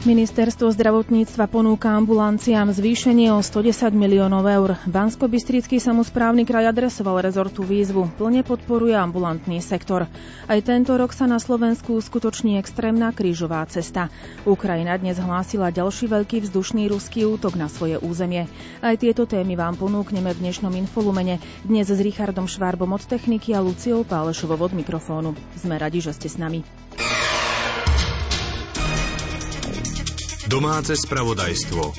Ministerstvo zdravotníctva ponúka ambulanciám zvýšenie o 110 miliónov eur. bansko samozprávny kraj adresoval rezortu výzvu. Plne podporuje ambulantný sektor. Aj tento rok sa na Slovensku skutoční extrémna krížová cesta. Ukrajina dnes hlásila ďalší veľký vzdušný ruský útok na svoje územie. Aj tieto témy vám ponúkneme v dnešnom infolumene. Dnes s Richardom Švárbom od techniky a Luciou Pálešovou od mikrofónu. Sme radi, že ste s nami. Domáce spravodajstvo.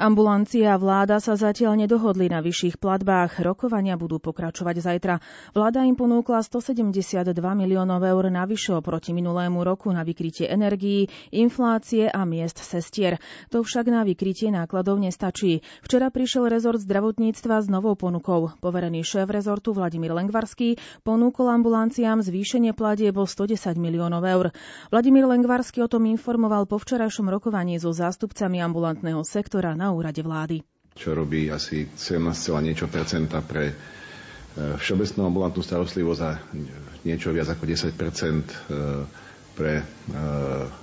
Ambulancia a vláda sa zatiaľ nedohodli na vyšších platbách. Rokovania budú pokračovať zajtra. Vláda im ponúkla 172 miliónov eur navyše oproti minulému roku na vykrytie energií, inflácie a miest sestier. To však na vykrytie nákladov nestačí. Včera prišiel rezort zdravotníctva s novou ponukou. Poverený šéf rezortu Vladimír Lengvarský ponúkol ambulanciám zvýšenie platieb o 110 miliónov eur. Vladimír Lengvarský o tom informoval po včerajšom rokovaní so zástupcami ambulantného sektora na úrade vlády. Čo robí asi 17, niečo percenta pre e, všeobecnú ambulantnú starostlivosť a niečo viac ako 10 e, pre e,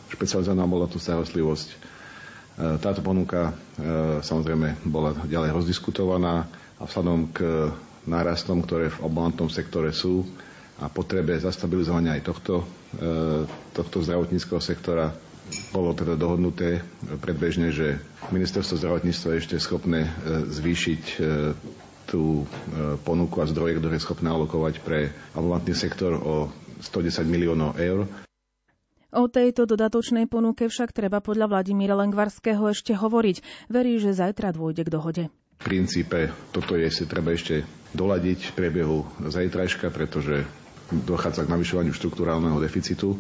špecializovanú ambulantnú starostlivosť. Táto ponuka samozrejme bola ďalej rozdiskutovaná a vzhľadom k nárastom, ktoré v ambulantnom sektore sú a potrebe zastabilizovania aj tohto, tohto zdravotníckého sektora bolo teda dohodnuté predbežne, že ministerstvo zdravotníctva je ešte schopné e, zvýšiť e, tú e, ponuku a zdroje, ktoré je schopné alokovať pre ambulantný sektor o 110 miliónov eur. O tejto dodatočnej ponuke však treba podľa Vladimíra Lengvarského ešte hovoriť. Verí, že zajtra dôjde k dohode. V princípe toto je si treba ešte doladiť v priebehu zajtrajška, pretože dochádza k navyšovaniu štruktúrálneho deficitu.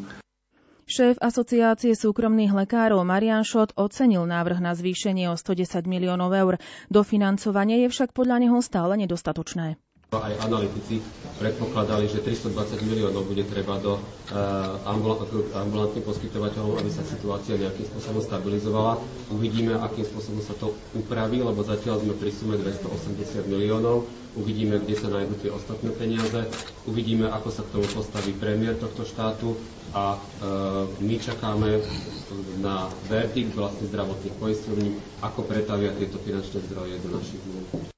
Šéf Asociácie súkromných lekárov Marian Šot ocenil návrh na zvýšenie o 110 miliónov eur. Dofinancovanie je však podľa neho stále nedostatočné. Aj analytici predpokladali, že 320 miliónov bude treba do uh, ambulantných poskytovateľov, aby sa situácia nejakým spôsobom stabilizovala. Uvidíme, akým spôsobom sa to upraví, lebo zatiaľ sme pri sume 280 miliónov. Uvidíme, kde sa nájdú tie ostatné peniaze. Uvidíme, ako sa k tomu postaví premiér tohto štátu a e, my čakáme na verdikt vlastne zdravotných poisťovní, ako pretavia tieto finančné zdroje do našich zmluv.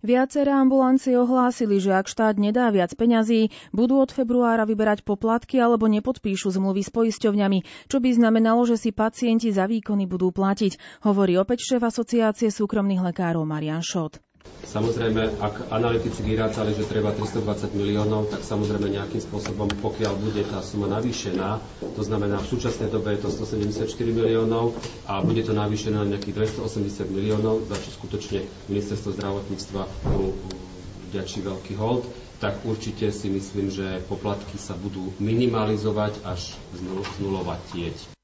Viaceré ambulancie ohlásili, že ak štát nedá viac peňazí, budú od februára vyberať poplatky alebo nepodpíšu zmluvy s poisťovňami, čo by znamenalo, že si pacienti za výkony budú platiť, hovorí opäť šéf Asociácie súkromných lekárov Marian Šot. Samozrejme, ak analytici vyrátali, že treba 320 miliónov, tak samozrejme nejakým spôsobom, pokiaľ bude tá suma navýšená, to znamená v súčasnej dobe je to 174 miliónov a bude to navýšené na nejakých 280 miliónov, za čo skutočne ministerstvo zdravotníctva mu vďačí veľký hold, tak určite si myslím, že poplatky sa budú minimalizovať až znulovať tieť.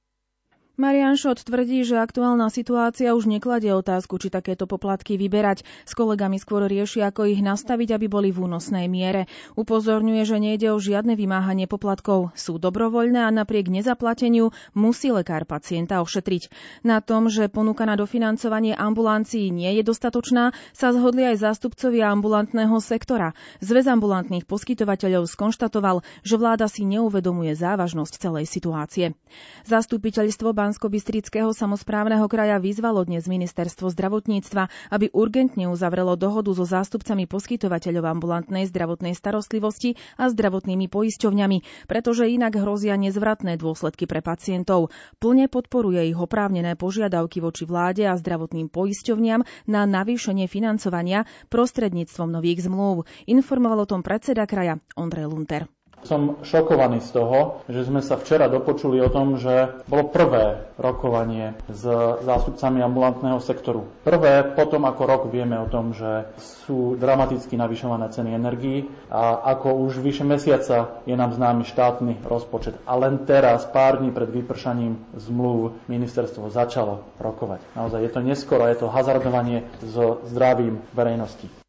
Marian Šot tvrdí, že aktuálna situácia už nekladie otázku, či takéto poplatky vyberať. S kolegami skôr rieši, ako ich nastaviť, aby boli v únosnej miere. Upozorňuje, že nejde o žiadne vymáhanie poplatkov. Sú dobrovoľné a napriek nezaplateniu musí lekár pacienta ošetriť. Na tom, že ponuka na dofinancovanie ambulancií nie je dostatočná, sa zhodli aj zástupcovia ambulantného sektora. Zväz ambulantných poskytovateľov skonštatoval, že vláda si neuvedomuje závažnosť celej situácie. Zastupiteľstvo Bansko-Bystrického samozprávneho kraja vyzvalo dnes ministerstvo zdravotníctva, aby urgentne uzavrelo dohodu so zástupcami poskytovateľov ambulantnej zdravotnej starostlivosti a zdravotnými poisťovňami, pretože inak hrozia nezvratné dôsledky pre pacientov. Plne podporuje ich oprávnené požiadavky voči vláde a zdravotným poisťovniam na navýšenie financovania prostredníctvom nových zmluv. Informoval o tom predseda kraja Ondrej Lunter. Som šokovaný z toho, že sme sa včera dopočuli o tom, že bolo prvé rokovanie s zástupcami ambulantného sektoru. Prvé potom, ako rok vieme o tom, že sú dramaticky navyšované ceny energií a ako už vyše mesiaca je nám známy štátny rozpočet. A len teraz, pár dní pred vypršaním zmluv, ministerstvo začalo rokovať. Naozaj je to neskoro, je to hazardovanie so zdravím verejnosti.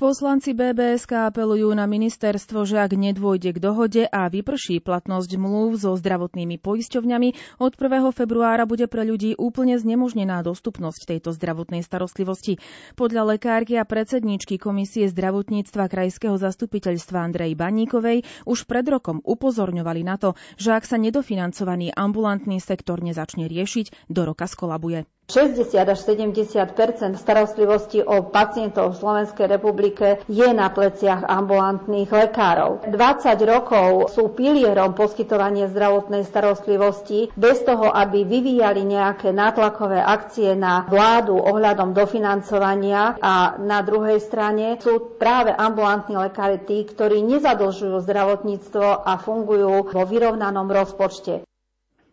Poslanci BBSK apelujú na ministerstvo, že ak nedôjde k dohode a vyprší platnosť mluv so zdravotnými poisťovňami, od 1. februára bude pre ľudí úplne znemožnená dostupnosť tejto zdravotnej starostlivosti. Podľa lekárky a predsedníčky Komisie zdravotníctva Krajského zastupiteľstva Andrej Baníkovej už pred rokom upozorňovali na to, že ak sa nedofinancovaný ambulantný sektor nezačne riešiť, do roka skolabuje. 60 až 70% starostlivosti o pacientov v Slovenskej republike je na pleciach ambulantných lekárov. 20 rokov sú pilierom poskytovania zdravotnej starostlivosti bez toho, aby vyvíjali nejaké nátlakové akcie na vládu ohľadom dofinancovania a na druhej strane sú práve ambulantní lekári tí, ktorí nezadlžujú zdravotníctvo a fungujú vo vyrovnanom rozpočte.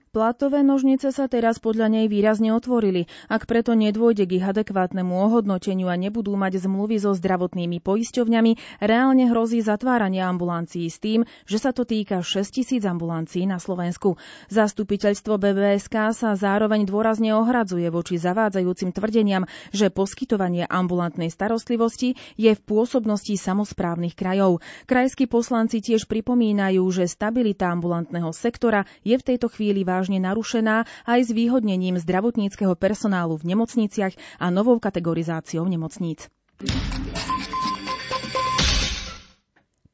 Platové nožnice sa teraz podľa nej výrazne otvorili. Ak preto nedôjde k ich adekvátnemu ohodnoteniu a nebudú mať zmluvy so zdravotnými poisťovňami, reálne hrozí zatváranie ambulancií s tým, že sa to týka 6 tisíc ambulancií na Slovensku. Zastupiteľstvo BBSK sa zároveň dôrazne ohradzuje voči zavádzajúcim tvrdeniam, že poskytovanie ambulantnej starostlivosti je v pôsobnosti samozprávnych krajov. Krajskí poslanci tiež pripomínajú, že stabilita ambulantného sektora je v tejto chvíli vážna vážne narušená aj s výhodnením zdravotníckého personálu v nemocniciach a novou kategorizáciou nemocníc.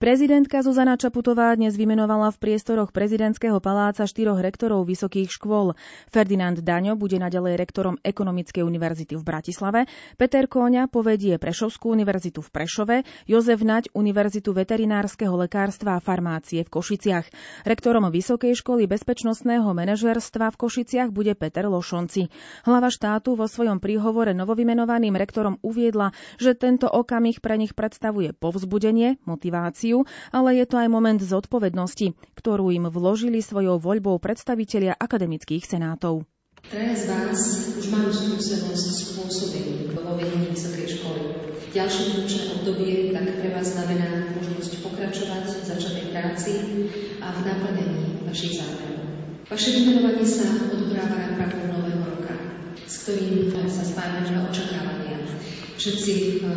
Prezidentka Zuzana Čaputová dnes vymenovala v priestoroch prezidentského paláca štyroch rektorov vysokých škôl. Ferdinand Daňo bude naďalej rektorom Ekonomickej univerzity v Bratislave, Peter Kóňa povedie Prešovskú univerzitu v Prešove, Jozef Naď Univerzitu veterinárskeho lekárstva a farmácie v Košiciach. Rektorom Vysokej školy bezpečnostného manažerstva v Košiciach bude Peter Lošonci. Hlava štátu vo svojom príhovore novovymenovaným rektorom uviedla, že tento okamih pre nich predstavuje povzbudenie, motiváciu funkciu, ale je to aj moment zodpovednosti, ktorú im vložili svojou voľbou predstavitelia akademických senátov. Traja z vás už majú skúsenosť s pôsobením vo vedení vysokej školy. Ďalšie funkčné obdobie tak pre vás znamená možnosť pokračovať v začatej práci a v naplnení vašich zámerov. Vaše vymenovanie sa odohráva na prahu nového roka, s ktorým sa spájajú očakávania. Všetci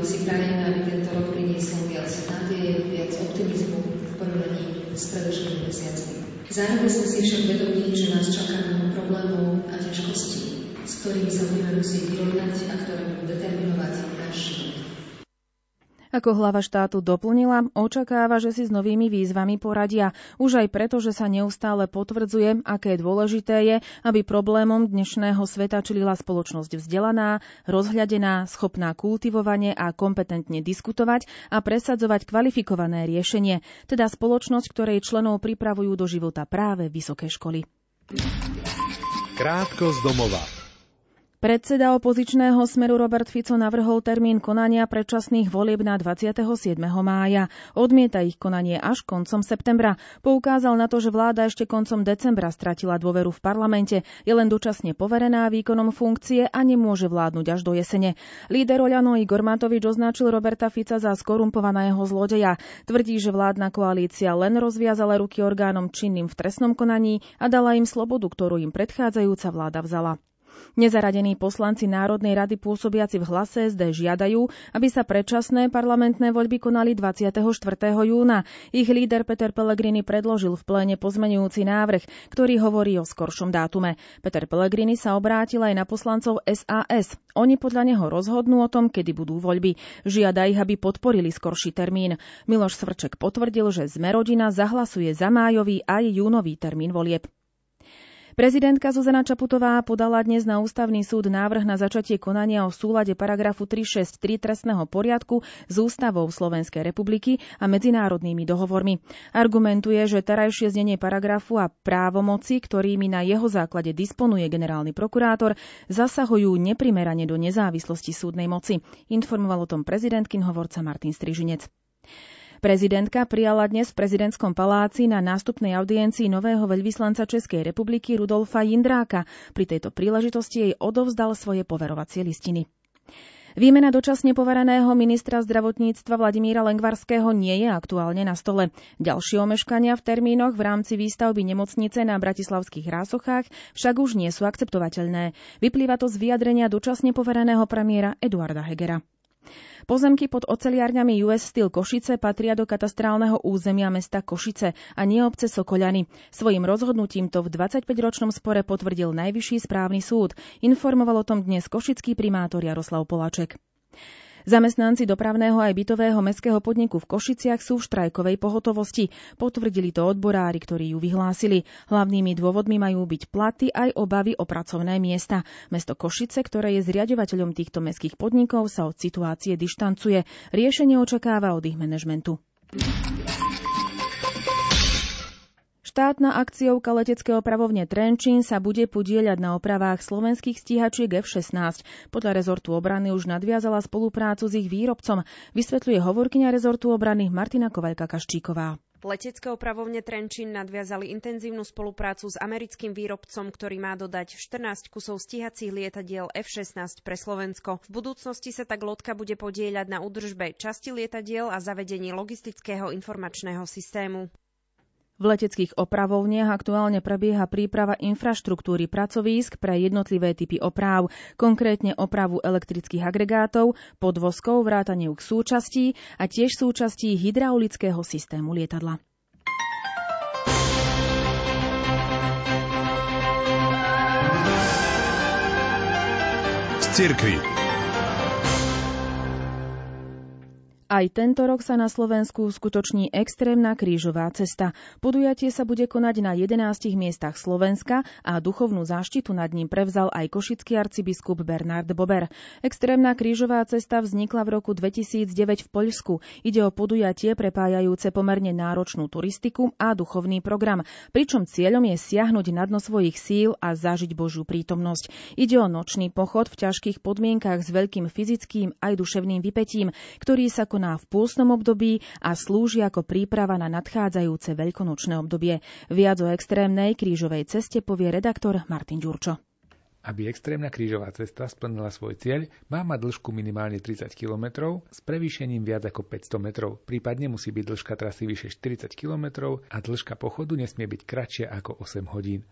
si prajeme, aby tento rok priniesol viac nádeje, viac optimizmu v porovnaní s predošlými mesiacmi. Zároveň sme si však vedomí, že nás čaká mnoho problémov a ťažkostí, s ktorými sa budeme musieť vyrovnať a ktoré budú determinovať náš život. Ako hlava štátu doplnila, očakáva, že si s novými výzvami poradia. Už aj preto, že sa neustále potvrdzuje, aké dôležité je, aby problémom dnešného sveta čilila spoločnosť vzdelaná, rozhľadená, schopná kultivovanie a kompetentne diskutovať a presadzovať kvalifikované riešenie, teda spoločnosť, ktorej členov pripravujú do života práve vysoké školy. Krátko z domova. Predseda opozičného smeru Robert Fico navrhol termín konania predčasných volieb na 27. mája. Odmieta ich konanie až koncom septembra. Poukázal na to, že vláda ešte koncom decembra stratila dôveru v parlamente, je len dočasne poverená výkonom funkcie a nemôže vládnuť až do jesene. Líder Oľano Igor Matovič označil Roberta Fica za skorumpovaného zlodeja. Tvrdí, že vládna koalícia len rozviazala ruky orgánom činným v trestnom konaní a dala im slobodu, ktorú im predchádzajúca vláda vzala. Nezaradení poslanci Národnej rady pôsobiaci v hlase SD žiadajú, aby sa predčasné parlamentné voľby konali 24. júna. Ich líder Peter Pellegrini predložil v pléne pozmenujúci návrh, ktorý hovorí o skoršom dátume. Peter Pellegrini sa obrátil aj na poslancov SAS. Oni podľa neho rozhodnú o tom, kedy budú voľby. Žiada ich, aby podporili skorší termín. Miloš Svrček potvrdil, že Zmerodina zahlasuje za májový aj júnový termín volieb. Prezidentka Zuzana Čaputová podala dnes na ústavný súd návrh na začatie konania o súlade paragrafu 363 trestného poriadku s ústavou Slovenskej republiky a medzinárodnými dohovormi. Argumentuje, že terajšie znenie paragrafu a právomoci, ktorými na jeho základe disponuje generálny prokurátor, zasahujú neprimerane do nezávislosti súdnej moci. Informoval o tom prezidentkin hovorca Martin Strižinec. Prezidentka prijala dnes v prezidentskom paláci na nástupnej audiencii nového veľvyslanca Českej republiky Rudolfa Jindráka. Pri tejto príležitosti jej odovzdal svoje poverovacie listiny. Výmena dočasne povereného ministra zdravotníctva Vladimíra Lengvarského nie je aktuálne na stole. Ďalšie omeškania v termínoch v rámci výstavby nemocnice na bratislavských rásochách však už nie sú akceptovateľné. Vyplýva to z vyjadrenia dočasne povereného premiéra Eduarda Hegera. Pozemky pod oceliárňami US Steel Košice patria do katastrálneho územia mesta Košice a nie obce Sokoľany. Svojim rozhodnutím to v 25-ročnom spore potvrdil Najvyšší správny súd. Informoval o tom dnes košický primátor Jaroslav Polaček. Zamestnanci dopravného aj bytového mestského podniku v Košiciach sú v štrajkovej pohotovosti. Potvrdili to odborári, ktorí ju vyhlásili. Hlavnými dôvodmi majú byť platy aj obavy o pracovné miesta. Mesto Košice, ktoré je zriadovateľom týchto mestských podnikov, sa od situácie dištancuje. Riešenie očakáva od ich manažmentu. Štátna akciovka leteckého pravovne Trenčín sa bude podieľať na opravách slovenských stíhačiek F-16. Podľa rezortu obrany už nadviazala spoluprácu s ich výrobcom, vysvetľuje hovorkyňa rezortu obrany Martina Kovaľka-Kaščíková. Letecké opravovne Trenčín nadviazali intenzívnu spoluprácu s americkým výrobcom, ktorý má dodať 14 kusov stíhacích lietadiel F-16 pre Slovensko. V budúcnosti sa tak loďka bude podieľať na údržbe časti lietadiel a zavedení logistického informačného systému. V leteckých opravovniach aktuálne prebieha príprava infraštruktúry pracovísk pre jednotlivé typy opráv, konkrétne opravu elektrických agregátov, podvozkov, vrátanie k súčastí a tiež súčastí hydraulického systému lietadla. Z. Aj tento rok sa na Slovensku skutoční extrémna krížová cesta. Podujatie sa bude konať na 11 miestach Slovenska a duchovnú záštitu nad ním prevzal aj košický arcibiskup Bernard Bober. Extrémna krížová cesta vznikla v roku 2009 v Poľsku. Ide o podujatie prepájajúce pomerne náročnú turistiku a duchovný program, pričom cieľom je siahnuť na dno svojich síl a zažiť Božiu prítomnosť. Ide o nočný pochod v ťažkých podmienkach s veľkým fyzickým aj duševným vypetím, ktorý sa koná v pôstnom období a slúži ako príprava na nadchádzajúce veľkonočné obdobie. Viac o extrémnej krížovej ceste povie redaktor Martin Ďurčo. Aby extrémna krížová cesta splnila svoj cieľ, má mať dĺžku minimálne 30 km s prevýšením viac ako 500 metrov. Prípadne musí byť dĺžka trasy vyše 40 km a dĺžka pochodu nesmie byť kratšia ako 8 hodín.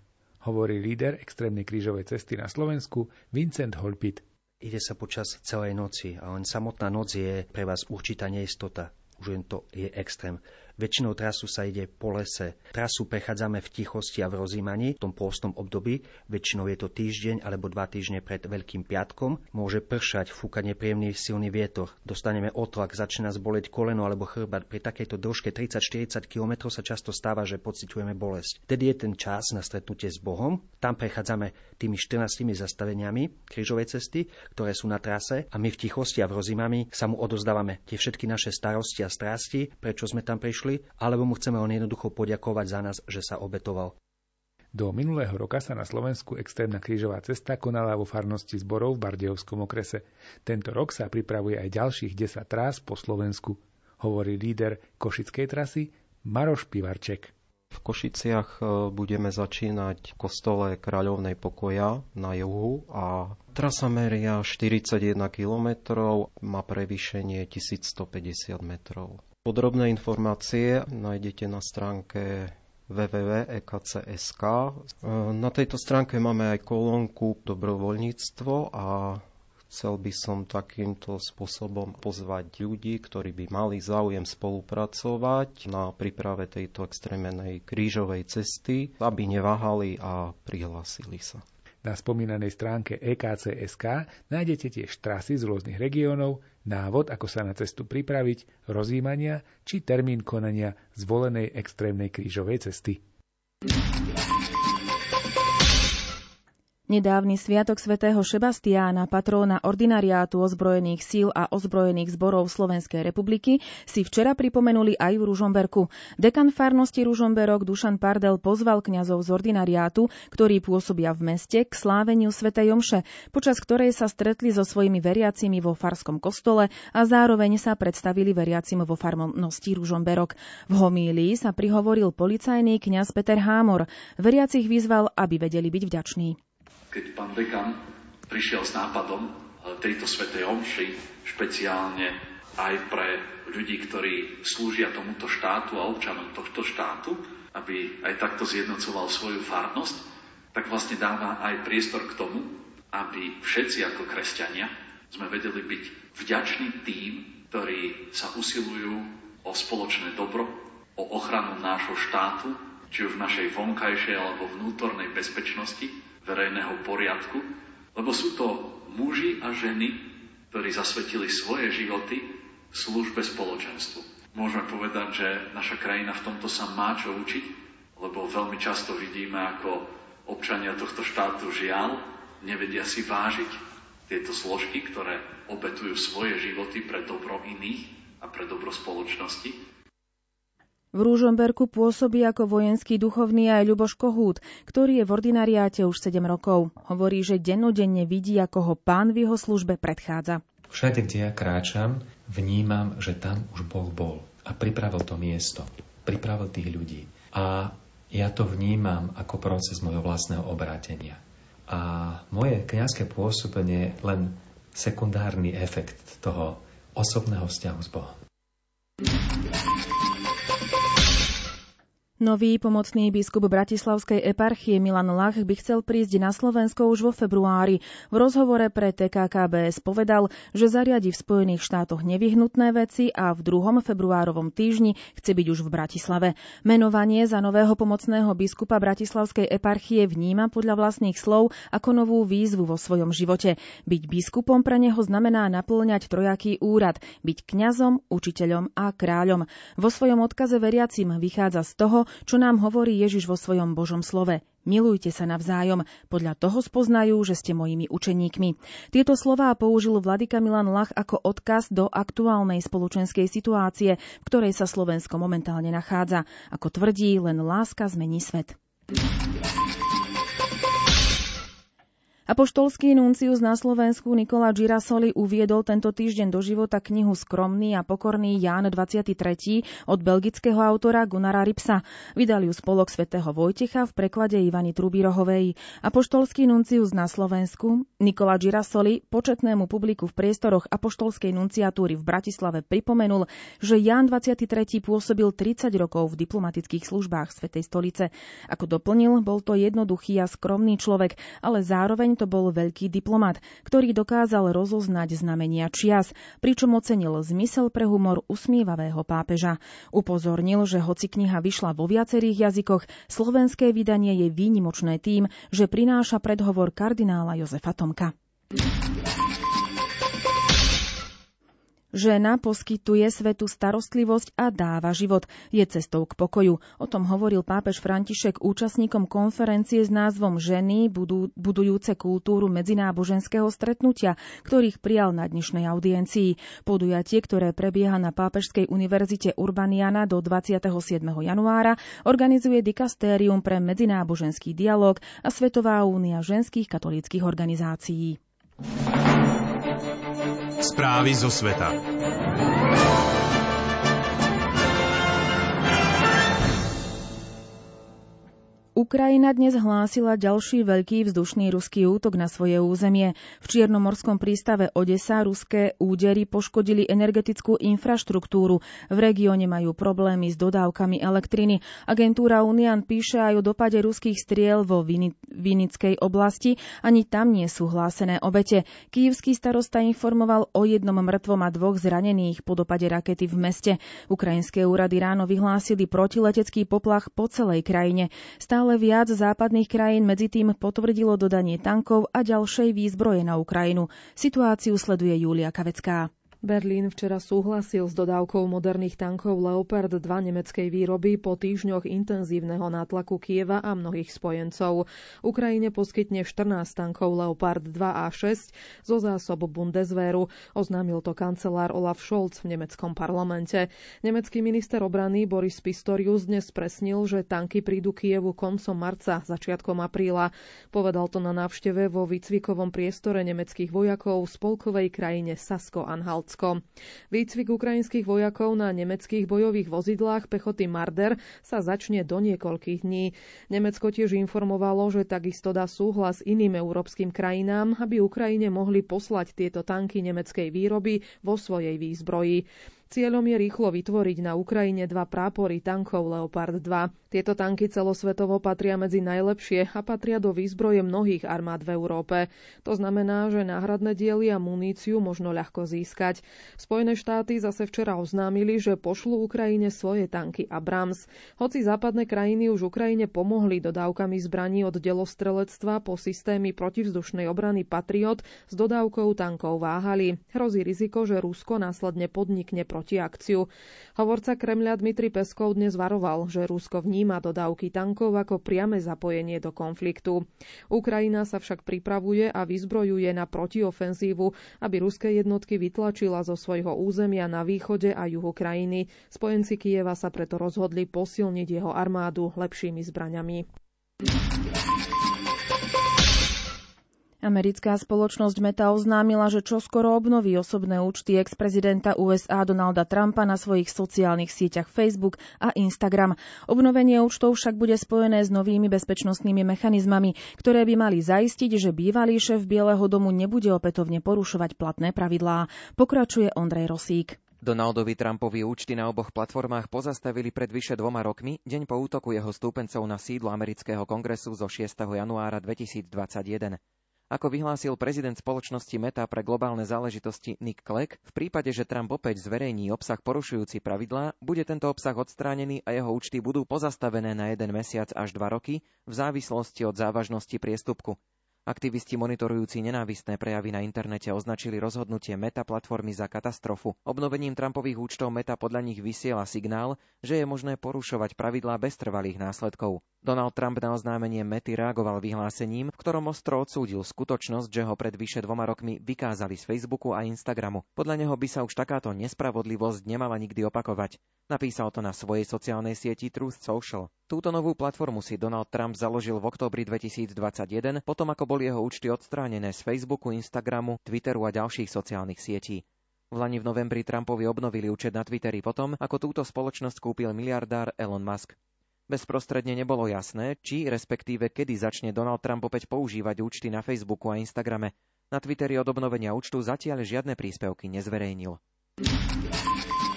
Hovorí líder extrémnej krížovej cesty na Slovensku Vincent Holpit. Ide sa počas celej noci a len samotná noc je pre vás určitá neistota. Už len to je extrém. Väčšinou trasu sa ide po lese. Trasu prechádzame v tichosti a v rozímaní v tom pôstnom období. Väčšinou je to týždeň alebo dva týždne pred Veľkým piatkom. Môže pršať, fúkať nepríjemný silný vietor. Dostaneme otlak, začne nás boleť koleno alebo chrbát. Pri takejto dĺžke 30-40 km sa často stáva, že pociťujeme bolesť. Vtedy je ten čas na stretnutie s Bohom. Tam prechádzame tými 14 zastaveniami krížovej cesty, ktoré sú na trase a my v tichosti a v rozímami sa mu odozdávame tie všetky naše starosti a strasti, prečo sme tam prišli prišli, alebo mu chceme on jednoducho poďakovať za nás, že sa obetoval. Do minulého roka sa na Slovensku extrémna krížová cesta konala vo farnosti zborov v Bardejovskom okrese. Tento rok sa pripravuje aj ďalších 10 trás po Slovensku, hovorí líder Košickej trasy Maroš Pivarček. V Košiciach e, budeme začínať v kostole Kráľovnej pokoja na juhu a trasa meria 41 km, má prevýšenie 1150 metrov. Podrobné informácie nájdete na stránke www.ekc.sk. Na tejto stránke máme aj kolónku dobrovoľníctvo a chcel by som takýmto spôsobom pozvať ľudí, ktorí by mali záujem spolupracovať na príprave tejto extrémnej krížovej cesty, aby neváhali a prihlásili sa. Na spomínanej stránke EKC.sk nájdete tiež trasy z rôznych regiónov, návod, ako sa na cestu pripraviť, rozímania či termín konania zvolenej extrémnej krížovej cesty. Nedávny sviatok svätého Šebastiána, patróna ordinariátu ozbrojených síl a ozbrojených zborov Slovenskej republiky, si včera pripomenuli aj v Ružomberku. Dekan farnosti Ružomberok Dušan Pardel pozval kňazov z ordinariátu, ktorí pôsobia v meste, k sláveniu svätej Omše, počas ktorej sa stretli so svojimi veriacimi vo farskom kostole a zároveň sa predstavili veriacim vo farnosti Ružomberok. V homílii sa prihovoril policajný kňaz Peter Hámor. Veriacich vyzval, aby vedeli byť vďační keď pán dekan prišiel s nápadom eh, tejto svetej omši, špeciálne aj pre ľudí, ktorí slúžia tomuto štátu a občanom tohto štátu, aby aj takto zjednocoval svoju farnosť, tak vlastne dáva aj priestor k tomu, aby všetci ako kresťania sme vedeli byť vďační tým, ktorí sa usilujú o spoločné dobro, o ochranu nášho štátu, či už v našej vonkajšej alebo vnútornej bezpečnosti, verejného poriadku, lebo sú to muži a ženy, ktorí zasvetili svoje životy službe spoločenstvu. Môžeme povedať, že naša krajina v tomto sa má čo učiť, lebo veľmi často vidíme, ako občania tohto štátu žiaľ nevedia si vážiť tieto zložky, ktoré obetujú svoje životy pre dobro iných a pre dobro spoločnosti. V Rúžomberku pôsobí ako vojenský duchovný aj Ľuboš Kohút, ktorý je v ordinariáte už 7 rokov. Hovorí, že dennodenne vidí, ako ho pán v jeho službe predchádza. Všade, kde ja kráčam, vnímam, že tam už Boh bol a pripravil to miesto, pripravil tých ľudí. A ja to vnímam ako proces mojho vlastného obrátenia. A moje kniazské pôsobenie je len sekundárny efekt toho osobného vzťahu s Bohom. Nový pomocný biskup Bratislavskej eparchie Milan Lach by chcel prísť na Slovensko už vo februári. V rozhovore pre TKKBS povedal, že zariadi v Spojených štátoch nevyhnutné veci a v druhom februárovom týždni chce byť už v Bratislave. Menovanie za nového pomocného biskupa Bratislavskej eparchie vníma podľa vlastných slov ako novú výzvu vo svojom živote. Byť biskupom pre neho znamená naplňať trojaký úrad, byť kňazom, učiteľom a kráľom. Vo svojom odkaze veriacim vychádza z toho, čo nám hovorí Ježiš vo svojom Božom slove. Milujte sa navzájom, podľa toho spoznajú, že ste mojimi učeníkmi. Tieto slová použil Vladika Milan Lach ako odkaz do aktuálnej spoločenskej situácie, v ktorej sa Slovensko momentálne nachádza. Ako tvrdí, len láska zmení svet. Apoštolský nuncius na Slovensku Nikola Girasoli uviedol tento týždeň do života knihu Skromný a pokorný Ján 23. od belgického autora Gunara Ripsa. Vydali ju spolok svätého Vojtecha v preklade Ivany Trubirohovej. Apoštolský nuncius na Slovensku Nikola Girasoli početnému publiku v priestoroch Apoštolskej nunciatúry v Bratislave pripomenul, že Ján 23. pôsobil 30 rokov v diplomatických službách Svetej stolice. Ako doplnil, bol to jednoduchý a skromný človek, ale zároveň to bol veľký diplomat, ktorý dokázal rozoznať znamenia čias, pričom ocenil zmysel pre humor usmievavého pápeža. Upozornil, že hoci kniha vyšla vo viacerých jazykoch, slovenské vydanie je výnimočné tým, že prináša predhovor kardinála Jozefa Tomka. Žena poskytuje svetu starostlivosť a dáva život. Je cestou k pokoju. O tom hovoril pápež František účastníkom konferencie s názvom Ženy budú, budujúce kultúru medzináboženského stretnutia, ktorých prijal na dnešnej audiencii. Podujatie, ktoré prebieha na Pápežskej univerzite Urbaniana do 27. januára, organizuje Dikastérium pre medzináboženský dialog a Svetová únia ženských katolíckých organizácií. Správy zo sveta. Ukrajina dnes hlásila ďalší veľký vzdušný ruský útok na svoje územie. V Čiernomorskom prístave Odesa ruské údery poškodili energetickú infraštruktúru. V regióne majú problémy s dodávkami elektriny. Agentúra Unian píše aj o dopade ruských striel vo Vinickej oblasti. Ani tam nie sú hlásené obete. Kijevský starosta informoval o jednom mŕtvom a dvoch zranených po dopade rakety v meste. Ukrajinské úrady ráno vyhlásili protiletecký poplach po celej krajine. Stále Stále viac západných krajín medzi tým potvrdilo dodanie tankov a ďalšej výzbroje na Ukrajinu. Situáciu sleduje Julia Kavecká. Berlín včera súhlasil s dodávkou moderných tankov Leopard 2 nemeckej výroby po týždňoch intenzívneho nátlaku Kieva a mnohých spojencov. Ukrajine poskytne 14 tankov Leopard 2 a 6 zo zásob Bundeswehru, oznámil to kancelár Olaf Scholz v nemeckom parlamente. Nemecký minister obrany Boris Pistorius dnes presnil, že tanky prídu Kievu koncom marca, začiatkom apríla. Povedal to na návšteve vo výcvikovom priestore nemeckých vojakov v spolkovej krajine Sasko-Anhalt. Nemecko. Výcvik ukrajinských vojakov na nemeckých bojových vozidlách pechoty Marder sa začne do niekoľkých dní. Nemecko tiež informovalo, že takisto dá súhlas iným európskym krajinám, aby Ukrajine mohli poslať tieto tanky nemeckej výroby vo svojej výzbroji. Cieľom je rýchlo vytvoriť na Ukrajine dva prápory tankov Leopard 2. Tieto tanky celosvetovo patria medzi najlepšie a patria do výzbroje mnohých armád v Európe. To znamená, že náhradné diely a muníciu možno ľahko získať. Spojené štáty zase včera oznámili, že pošlú Ukrajine svoje tanky Abrams. Hoci západné krajiny už Ukrajine pomohli dodávkami zbraní od delostrelectva po systémy protivzdušnej obrany Patriot s dodávkou tankov váhali. Hrozí riziko, že Rusko následne podnikne protiakciu. Hovorca Kremľa Dmitri Peskov dnes varoval, že Rusko vníma vníma dodávky tankov ako priame zapojenie do konfliktu. Ukrajina sa však pripravuje a vyzbrojuje na protiofenzívu, aby ruské jednotky vytlačila zo svojho územia na východe a juhu krajiny. Spojenci Kieva sa preto rozhodli posilniť jeho armádu lepšími zbraňami. Americká spoločnosť Meta oznámila, že čoskoro obnoví osobné účty ex-prezidenta USA Donalda Trumpa na svojich sociálnych sieťach Facebook a Instagram. Obnovenie účtov však bude spojené s novými bezpečnostnými mechanizmami, ktoré by mali zaistiť, že bývalý šéf Bieleho domu nebude opätovne porušovať platné pravidlá. Pokračuje Ondrej Rosík. Donaldovi Trumpovi účty na oboch platformách pozastavili pred vyše dvoma rokmi, deň po útoku jeho stúpencov na sídlo amerického kongresu zo 6. januára 2021. Ako vyhlásil prezident spoločnosti Meta pre globálne záležitosti Nick Clegg, v prípade, že Trump opäť zverejní obsah porušujúci pravidlá, bude tento obsah odstránený a jeho účty budú pozastavené na jeden mesiac až dva roky v závislosti od závažnosti priestupku. Aktivisti monitorujúci nenávistné prejavy na internete označili rozhodnutie Meta platformy za katastrofu. Obnovením Trumpových účtov Meta podľa nich vysiela signál, že je možné porušovať pravidlá bez trvalých následkov. Donald Trump na oznámenie Mety reagoval vyhlásením, v ktorom ostro odsúdil skutočnosť, že ho pred vyše dvoma rokmi vykázali z Facebooku a Instagramu. Podľa neho by sa už takáto nespravodlivosť nemala nikdy opakovať. Napísal to na svojej sociálnej sieti Truth Social. Túto novú platformu si Donald Trump založil v oktobri 2021, potom ako boli jeho účty odstránené z Facebooku, Instagramu, Twitteru a ďalších sociálnych sietí. V Lani v novembri Trumpovi obnovili účet na Twitteri potom, ako túto spoločnosť kúpil miliardár Elon Musk. Bezprostredne nebolo jasné, či respektíve kedy začne Donald Trump opäť používať účty na Facebooku a Instagrame. Na Twitteri od obnovenia účtu zatiaľ žiadne príspevky nezverejnil.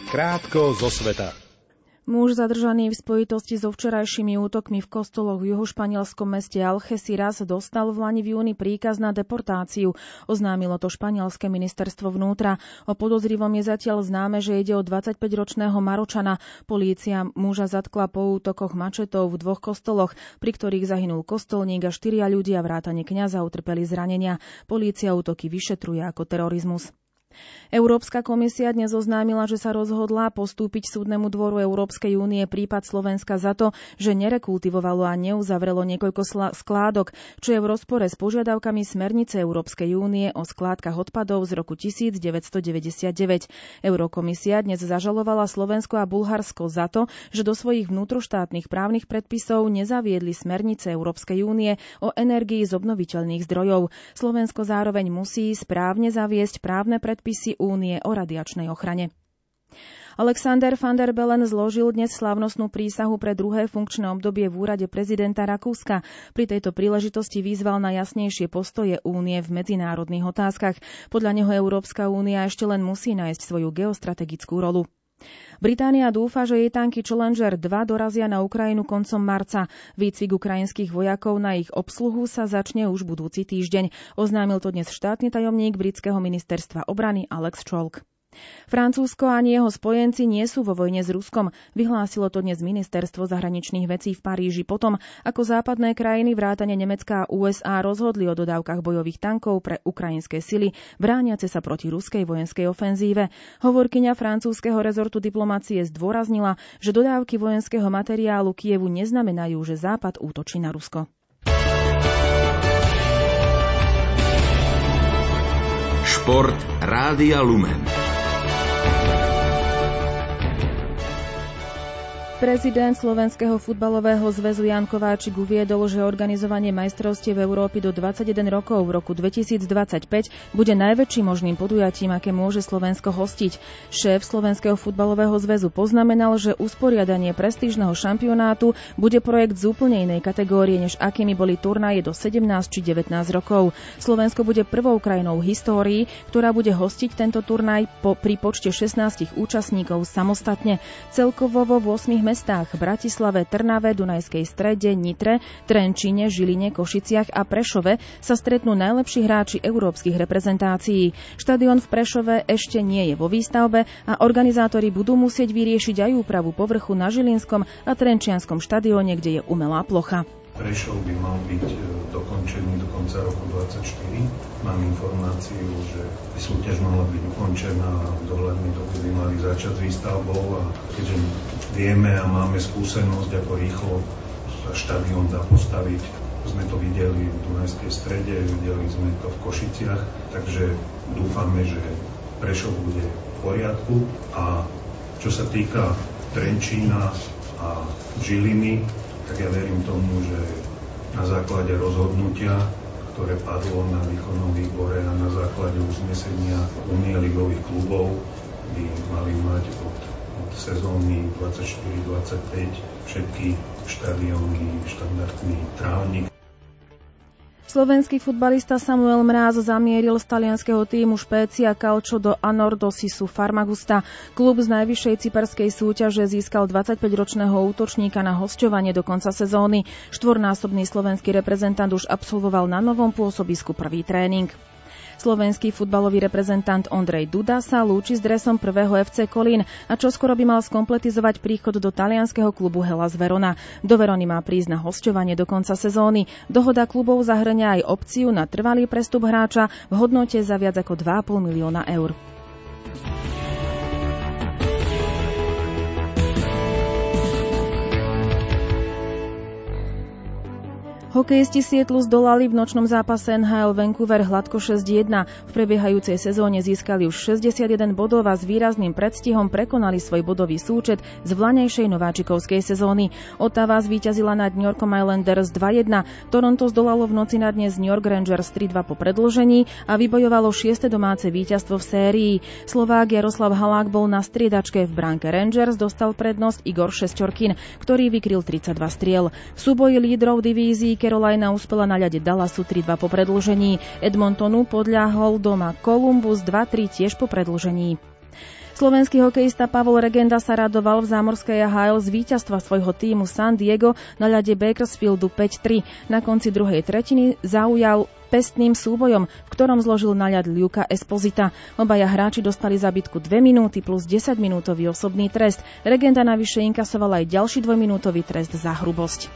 Krátko zo sveta. Muž zadržaný v spojitosti so včerajšími útokmi v kostoloch v juhošpanielskom meste Algeciras dostal v Lani v júni príkaz na deportáciu. Oznámilo to španielské ministerstvo vnútra. O podozrivom je zatiaľ známe, že ide o 25-ročného Maročana. Polícia muža zatkla po útokoch mačetov v dvoch kostoloch, pri ktorých zahynul kostolník a štyria ľudia vrátane kňaza utrpeli zranenia. Polícia útoky vyšetruje ako terorizmus. Európska komisia dnes oznámila, že sa rozhodla postúpiť súdnemu dvoru Európskej únie prípad Slovenska za to, že nerekultivovalo a neuzavrelo niekoľko skládok, čo je v rozpore s požiadavkami smernice Európskej únie o skládkach odpadov z roku 1999. Eurokomisia dnes zažalovala Slovensko a Bulharsko za to, že do svojich vnútroštátnych právnych predpisov nezaviedli smernice Európskej únie o energii z obnoviteľných zdrojov. Slovensko zároveň musí správne zaviesť právne predpisy únie o radiačnej ochrane. Alexander van der Bellen zložil dnes slavnostnú prísahu pre druhé funkčné obdobie v úrade prezidenta Rakúska. Pri tejto príležitosti vyzval na jasnejšie postoje únie v medzinárodných otázkach. Podľa neho Európska únia ešte len musí nájsť svoju geostrategickú rolu. Británia dúfa, že jej tanky Challenger 2 dorazia na Ukrajinu koncom marca. Výcvik ukrajinských vojakov na ich obsluhu sa začne už budúci týždeň. Oznámil to dnes štátny tajomník britského ministerstva obrany Alex Cholk. Francúzsko ani jeho spojenci nie sú vo vojne s Ruskom. Vyhlásilo to dnes ministerstvo zahraničných vecí v Paríži potom, ako západné krajiny vrátane Nemecka a USA rozhodli o dodávkach bojových tankov pre ukrajinské sily, brániace sa proti ruskej vojenskej ofenzíve. Hovorkyňa francúzského rezortu diplomácie zdôraznila, že dodávky vojenského materiálu Kievu neznamenajú, že Západ útočí na Rusko. Šport Rádia Lumen. Prezident Slovenského futbalového zväzu Jan Kováčik uviedol, že organizovanie majstrovstiev Európy do 21 rokov v roku 2025 bude najväčším možným podujatím, aké môže Slovensko hostiť. Šéf Slovenského futbalového zväzu poznamenal, že usporiadanie prestížneho šampionátu bude projekt z úplne inej kategórie, než akými boli turnaje do 17 či 19 rokov. Slovensko bude prvou krajinou v histórii, ktorá bude hostiť tento turnaj po, pri počte 16 účastníkov samostatne. Celkovo vo 8 mestách Bratislave, Trnave, Dunajskej strede, Nitre, Trenčine, Žiline, Košiciach a Prešove sa stretnú najlepší hráči európskych reprezentácií. Štadión v Prešove ešte nie je vo výstavbe a organizátori budú musieť vyriešiť aj úpravu povrchu na Žilinskom a Trenčianskom štadióne, kde je umelá plocha. Prešov by mal byť e, dokončený do konca roku 2024. Mám informáciu, že súťaž mala byť ukončená a v dohľadnej dobe by mali začať s výstavbou a keďže vieme a máme skúsenosť, ako rýchlo sa štadión dá postaviť, sme to videli v Dunajskej strede, videli sme to v Košiciach, takže dúfame, že Prešov bude v poriadku a čo sa týka Trenčína a Žiliny, tak ja verím tomu, že na základe rozhodnutia, ktoré padlo na výkonnom výbore a na základe uznesenia Unie ligových klubov by mali mať od, od sezóny 24-25 všetky štadióny, štandardný trávnik. Slovenský futbalista Samuel Mráz zamieril z talianského týmu Špécia Calcio do Anordosisu Farmagusta. Klub z najvyššej cyperskej súťaže získal 25-ročného útočníka na hosťovanie do konca sezóny. Štvornásobný slovenský reprezentant už absolvoval na novom pôsobisku prvý tréning. Slovenský futbalový reprezentant Ondrej Duda sa lúči s dresom prvého FC Kolín a čo skoro by mal skompletizovať príchod do talianského klubu Hellas Verona. Do Verony má prísť na hosťovanie do konca sezóny. Dohoda klubov zahrňa aj opciu na trvalý prestup hráča v hodnote za viac ako 2,5 milióna eur. Hokejisti Sietlu zdolali v nočnom zápase NHL Vancouver hladko 6-1. V prebiehajúcej sezóne získali už 61 bodov a s výrazným predstihom prekonali svoj bodový súčet z vlanejšej nováčikovskej sezóny. Ottawa zvíťazila nad New Yorkom Islanders 2-1. Toronto zdolalo v noci na dnes New York Rangers 3-2 po predložení a vybojovalo 6. domáce víťazstvo v sérii. Slovák Jaroslav Halák bol na striedačke v bránke Rangers, dostal prednosť Igor Šesťorkin, ktorý vykryl 32 striel. V súboji lídrov divízií Carolina uspela na ľade Dallasu 3-2 po predlžení. Edmontonu podľahol doma Columbus 2-3 tiež po predlžení. Slovenský hokejista Pavol Regenda sa radoval v zámorskej AHL z víťazstva svojho týmu San Diego na ľade Bakersfieldu 5-3. Na konci druhej tretiny zaujal pestným súbojom, v ktorom zložil na ľad Luka Esposita. Obaja hráči dostali za bitku 2 minúty plus 10 minútový osobný trest. Regenda navyše inkasoval aj ďalší dvojminútový trest za hrubosť.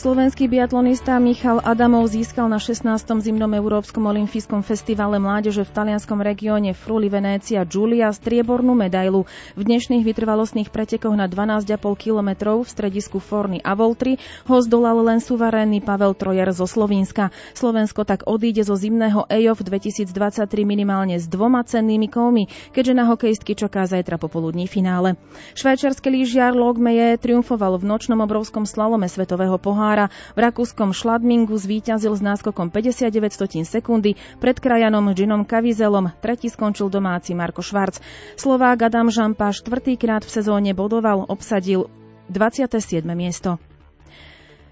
Slovenský biatlonista Michal Adamov získal na 16. zimnom Európskom olympijskom festivale mládeže v talianskom regióne Fruli Venécia Giulia striebornú medailu. V dnešných vytrvalostných pretekoch na 12,5 km v stredisku Forny a Voltri ho zdolal len suverénny Pavel Trojer zo Slovenska. Slovensko tak odíde zo zimného EOF 2023 minimálne s dvoma cennými kovmi, keďže na hokejistky čaká zajtra popoludní finále. Švajčiarsky lyžiar Logmeje triumfoval v nočnom obrovskom slalome svetového pohára pohára. V rakúskom Šladmingu zvíťazil s náskokom 59 stotín sekundy pred krajanom Ginom Kavizelom. Tretí skončil domáci Marko Švarc. Slovák Adam Žampa štvrtýkrát v sezóne bodoval, obsadil 27. miesto.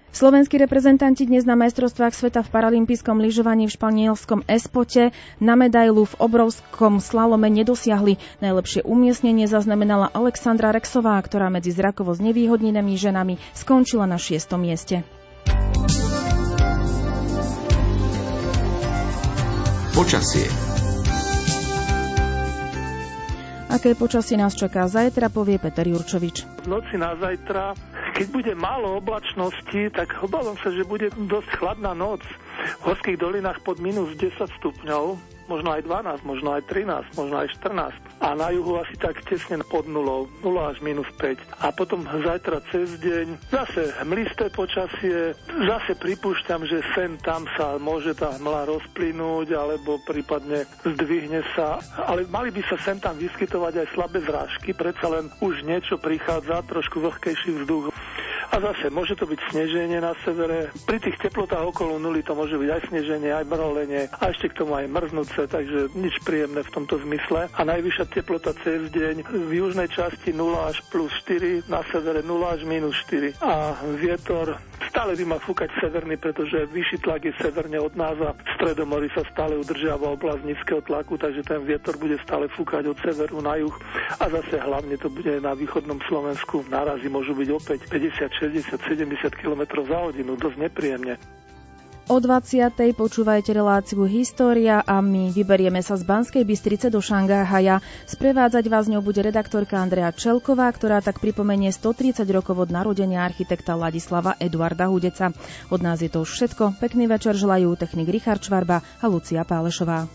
Slovenskí reprezentanti dnes na majstrovstvách sveta v paralympijskom lyžovaní v španielskom Espote na medailu v obrovskom slalome nedosiahli. Najlepšie umiestnenie zaznamenala Alexandra Rexová, ktorá medzi zrakovo znevýhodnenými ženami skončila na šiestom mieste. Počasie Aké počasie nás čaká zajtra, povie Peter Jurčovič. V noci na zajtra, keď bude málo oblačnosti, tak obávam sa, že bude dosť chladná noc. V horských dolinách pod minus 10 stupňov, možno aj 12, možno aj 13, možno aj 14. A na juhu asi tak tesne pod nulou, 0 až minus 5. A potom zajtra cez deň zase hmlisté počasie, zase pripúšťam, že sem tam sa môže tá hmla rozplynúť, alebo prípadne zdvihne sa, ale mali by sa sem tam vyskytovať aj slabé zrážky, predsa len už niečo prichádza, trošku vlhkejší vzduch. A zase môže to byť sneženie na severe. Pri tých teplotách okolo nuly to môže byť aj sneženie, aj mrolenie a ešte k tomu aj mrznúce, takže nič príjemné v tomto zmysle. A najvyššia teplota cez deň v južnej časti 0 až plus 4, na severe 0 až minus 4. A vietor stále by mal fúkať severný, pretože vyšší tlak je severne od nás a v Stredomori sa stále udržiava oblasť nízkeho tlaku, takže ten vietor bude stále fúkať od severu na juh a zase hlavne to bude na východnom Slovensku. Nárazy môžu byť opäť 50 60-70 km za hodinu, dosť nepríjemne. O 20. počúvajte reláciu História a my vyberieme sa z Banskej Bystrice do Šanghaja. Sprevádzať vás ňou bude redaktorka Andrea Čelková, ktorá tak pripomenie 130 rokov od narodenia architekta Ladislava Eduarda Hudeca. Od nás je to už všetko. Pekný večer želajú technik Richard Čvarba a Lucia Pálešová.